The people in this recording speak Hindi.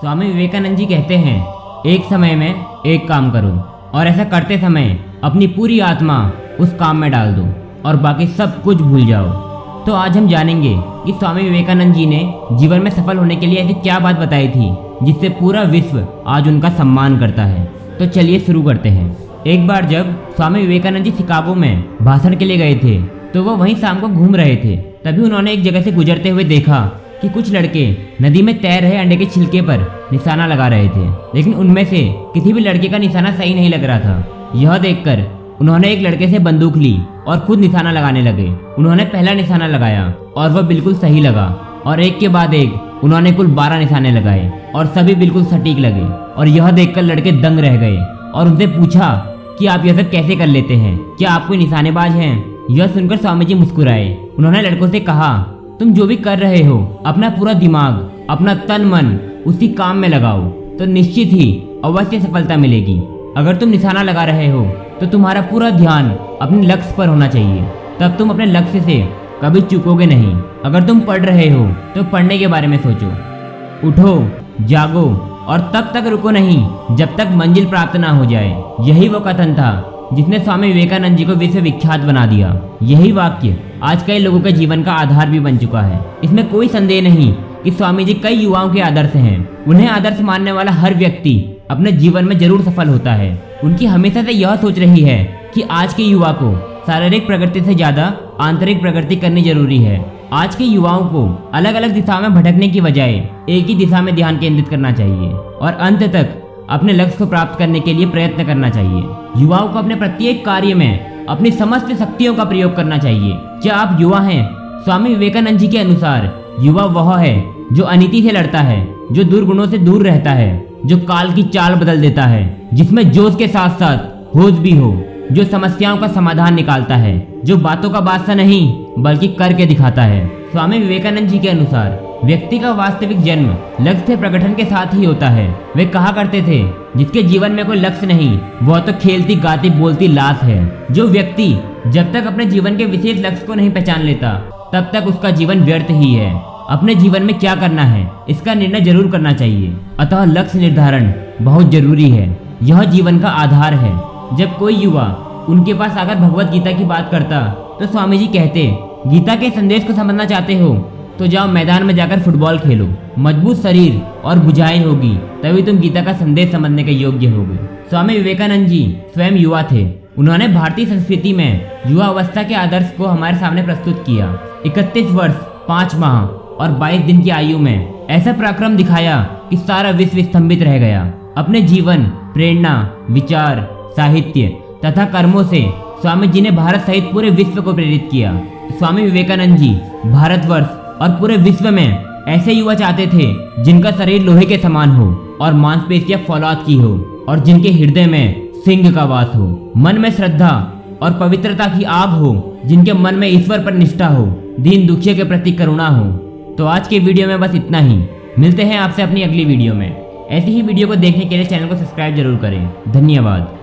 स्वामी विवेकानंद जी कहते हैं, एक समय में एक काम करो और ऐसा करते समय अपनी पूरी आत्मा उस काम में डाल दो और बाकी सब कुछ भूल जाओ। तो आज हम जानेंगे कि स्वामी विवेकानंद जी ने जीवन में सफल होने के लिए ऐसी क्या बात बताई थी, जिससे पूरा विश्व आज उनका सम्मान करता है। तो चलिए शुरू करते हैं। एक बार जब स्वामी विवेकानंद जी शिकागो में भाषण के लिए गए थे तो वो वहीं शाम को घूम रहे थे। तभी उन्होंने एक जगह से गुजरते हुए देखा कि कुछ लड़के नदी में तैर रहे अंडे के छिलके पर निशाना लगा रहे थे। लेकिन उनमें से किसी भी लड़के का निशाना सही नहीं लग रहा था। यह देखकर उन्होंने एक लड़के से बंदूक ली और खुद निशाना लगाने लगे। उन्होंने पहला निशाना लगाया और वह बिल्कुल सही लगा और एक के बाद एक उन्होंने कुल बारह निशाने लगाए और सभी बिल्कुल सटीक लगे और यह देखकर लड़के दंग रह गए और उनसे पूछा कि आप यह सब कैसे कर लेते हैं? क्या आप कोई निशानेबाज हैं? यह सुनकर स्वामी जी मुस्कुराए। उन्होंने लड़कों से कहा तुम जो भी कर रहे हो, अपना पूरा दिमाग, अपना तन मन उसी काम में लगाओ तो निश्चित ही अवश्य सफलता मिलेगी। अगर तुम निशाना लगा रहे हो तो तुम्हारा पूरा ध्यान अपने लक्ष्य पर होना चाहिए। तब तुम अपने लक्ष्य से कभी चुकोगे नहीं। अगर तुम पढ़ रहे हो तो पढ़ने के बारे में सोचो। उठो, जागो, और तब तक रुको नहीं, जब तक मंजिल प्राप्त ना हो जाए। यही वो कथन था जिसने स्वामी विवेकानंद जी को विश्व विख्यात बना दिया। यही वाक्य आज कई लोगों के जीवन का आधार भी बन चुका है। इसमें कोई संदेह नहीं कि स्वामी जी कई युवाओं के आदर्श हैं। उन्हें आदर्श मानने वाला हर व्यक्ति अपने जीवन में ज़रूर सफल होता है। उनकी हमेशा से यह सोच रही है कि आज के युवा को शारीरिक प्रगति से ज़्यादा आंतरिक प्रगति करनी ज़रूरी है। आज के युवाओं को अलग अलग दिशा में भटकने की बजाय एक ही दिशा में ध्यान केंद्रित करना चाहिए और अंत तक अपने लक्ष्य को प्राप्त करने के लिए प्रयत्न करना चाहिए। युवाओं को अपने प्रत्येक कार्य में अपनी समस्त शक्तियों का प्रयोग करना चाहिए। क्या आप युवा हैं? स्वामी विवेकानंद जी के अनुसार, युवा वह है जो अनिति से लड़ता है, जो दुर्गुणों से दूर रहता है, जो काल की चाल बदल देता है, जिसमें जोश के साथ साथ होश भी हो, जो समस्याओं का समाधान निकालता है, जो बातों का बादशाह नहीं, बल्कि करके दिखाता है। स्वामी विवेकानंद जी के अनुसार, व्यक्ति का वास्तविक जन्म लक्ष्य प्रगठन के साथ ही होता है। वे कहा करते थे, जिसके जीवन में कोई लक्ष्य नहीं, वह तो खेलती, गाती, बोलती लाश है। जो व्यक्ति जब तक अपने जीवन के विशेष लक्ष्य को नहीं पहचान लेता, तब तक उसका जीवन व्यर्थ ही है। अपने जीवन में क्या करना है, इसका निर्णय ज़रूर करना चाहिए। अतः लक्ष्य निर्धारण बहुत ज़रूरी है। यह जीवन का आधार है। जब कोई युवा उनके पास आकर भगवत गीता की बात करता तो स्वामी जी कहते, गीता के संदेश को समझना चाहते हो तो जाओ मैदान में जाकर फुटबॉल खेलो। मज़बूत शरीर और बुझाई होगी, तभी तुम गीता का संदेश समझने के योग्य होगे। स्वामी विवेकानंद जी स्वयं युवा थे। उन्होंने भारतीय संस्कृति में युवा अवस्था के आदर्श को हमारे सामने प्रस्तुत किया। इकतीस वर्ष, पाँच माह और 22 दिन की आयु में ऐसा पराक्रम दिखाया कि सारा विश्व स्तंभित रह गया। अपने जीवन, प्रेरणा, विचार, साहित्य तथा कर्मों से स्वामी जी ने भारत सहित पूरे विश्व को प्रेरित किया। स्वामी विवेकानंद जी भारतवर्ष और पूरे विश्व में ऐसे युवा चाहते थे जिनका शरीर लोहे के समान हो और मांसपेशियाँ फौलाद की हो और जिनके हृदय में सिंह का वास हो। मन में श्रद्धा और पवित्रता की आग हो, जिनके मन में ईश्वर पर निष्ठा हो, दीन दुखिया के प्रति करुणा हो। तो आज के वीडियो में बस इतना ही। मिलते हैं आपसे अपनी अगली वीडियो में। ऐसी ही वीडियो को देखने के लिए चैनल को सब्सक्राइब ज़रूर करें। धन्यवाद।